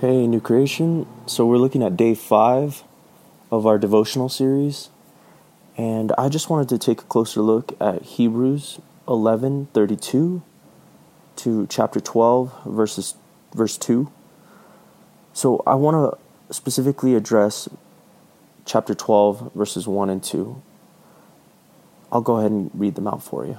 Hey, New Creation. So, we're looking at day five of our devotional series, and I just wanted to take a closer look at Hebrews 11 32 to chapter 12, verses, verse 2. So, I want to specifically address chapter 12, verses 1 and 2. I'll go ahead and read them out for you.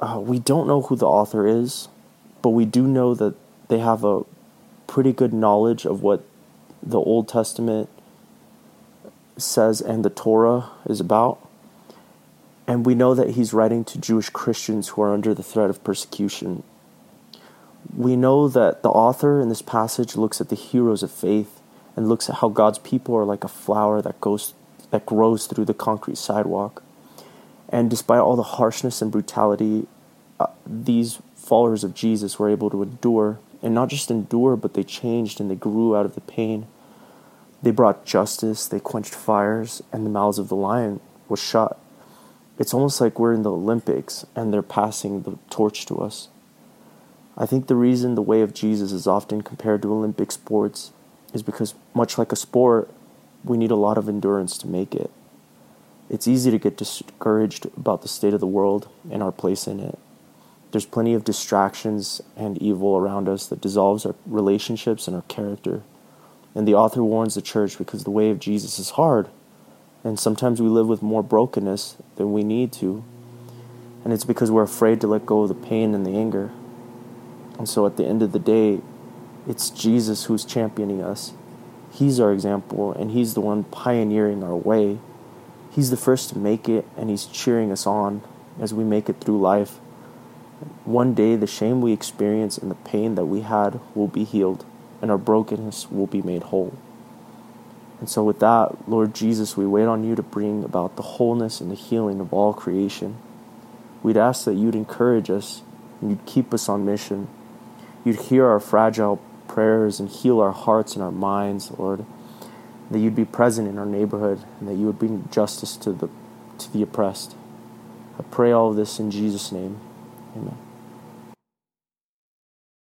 uh, we don't know who the author is, but we do know that they have a pretty good knowledge of what the Old Testament says and the Torah is about. And we know that he's writing to Jewish Christians who are under the threat of persecution. We know that the author in this passage looks at the heroes of faith and looks at how God's people are like a flower that goes that grows through the concrete sidewalk. And despite all the harshness and brutality, uh, these followers of Jesus were able to endure, and not just endure, but they changed and they grew out of the pain. They brought justice, they quenched fires, and the mouths of the lion was shut. It's almost like we're in the Olympics and they're passing the torch to us. I think the reason the way of Jesus is often compared to Olympic sports is because, much like a sport, we need a lot of endurance to make it. It's easy to get discouraged about the state of the world and our place in it. There's plenty of distractions and evil around us that dissolves our relationships and our character. And the author warns the church because the way of Jesus is hard, and sometimes we live with more brokenness than we need to. And it's because we're afraid to let go of the pain and the anger. And so at the end of the day, it's Jesus who's championing us. He's our example, and He's the one pioneering our way. He's the first to make it, and He's cheering us on as we make it through life. One day, the shame we experience and the pain that we had will be healed, and our brokenness will be made whole. And so, with that, Lord Jesus, we wait on you to bring about the wholeness and the healing of all creation. We'd ask that you'd encourage us and you'd keep us on mission. You'd hear our fragile prayers and heal our hearts and our minds, Lord that you'd be present in our neighborhood and that you would bring justice to the to the oppressed. I pray all of this in Jesus' name. Amen.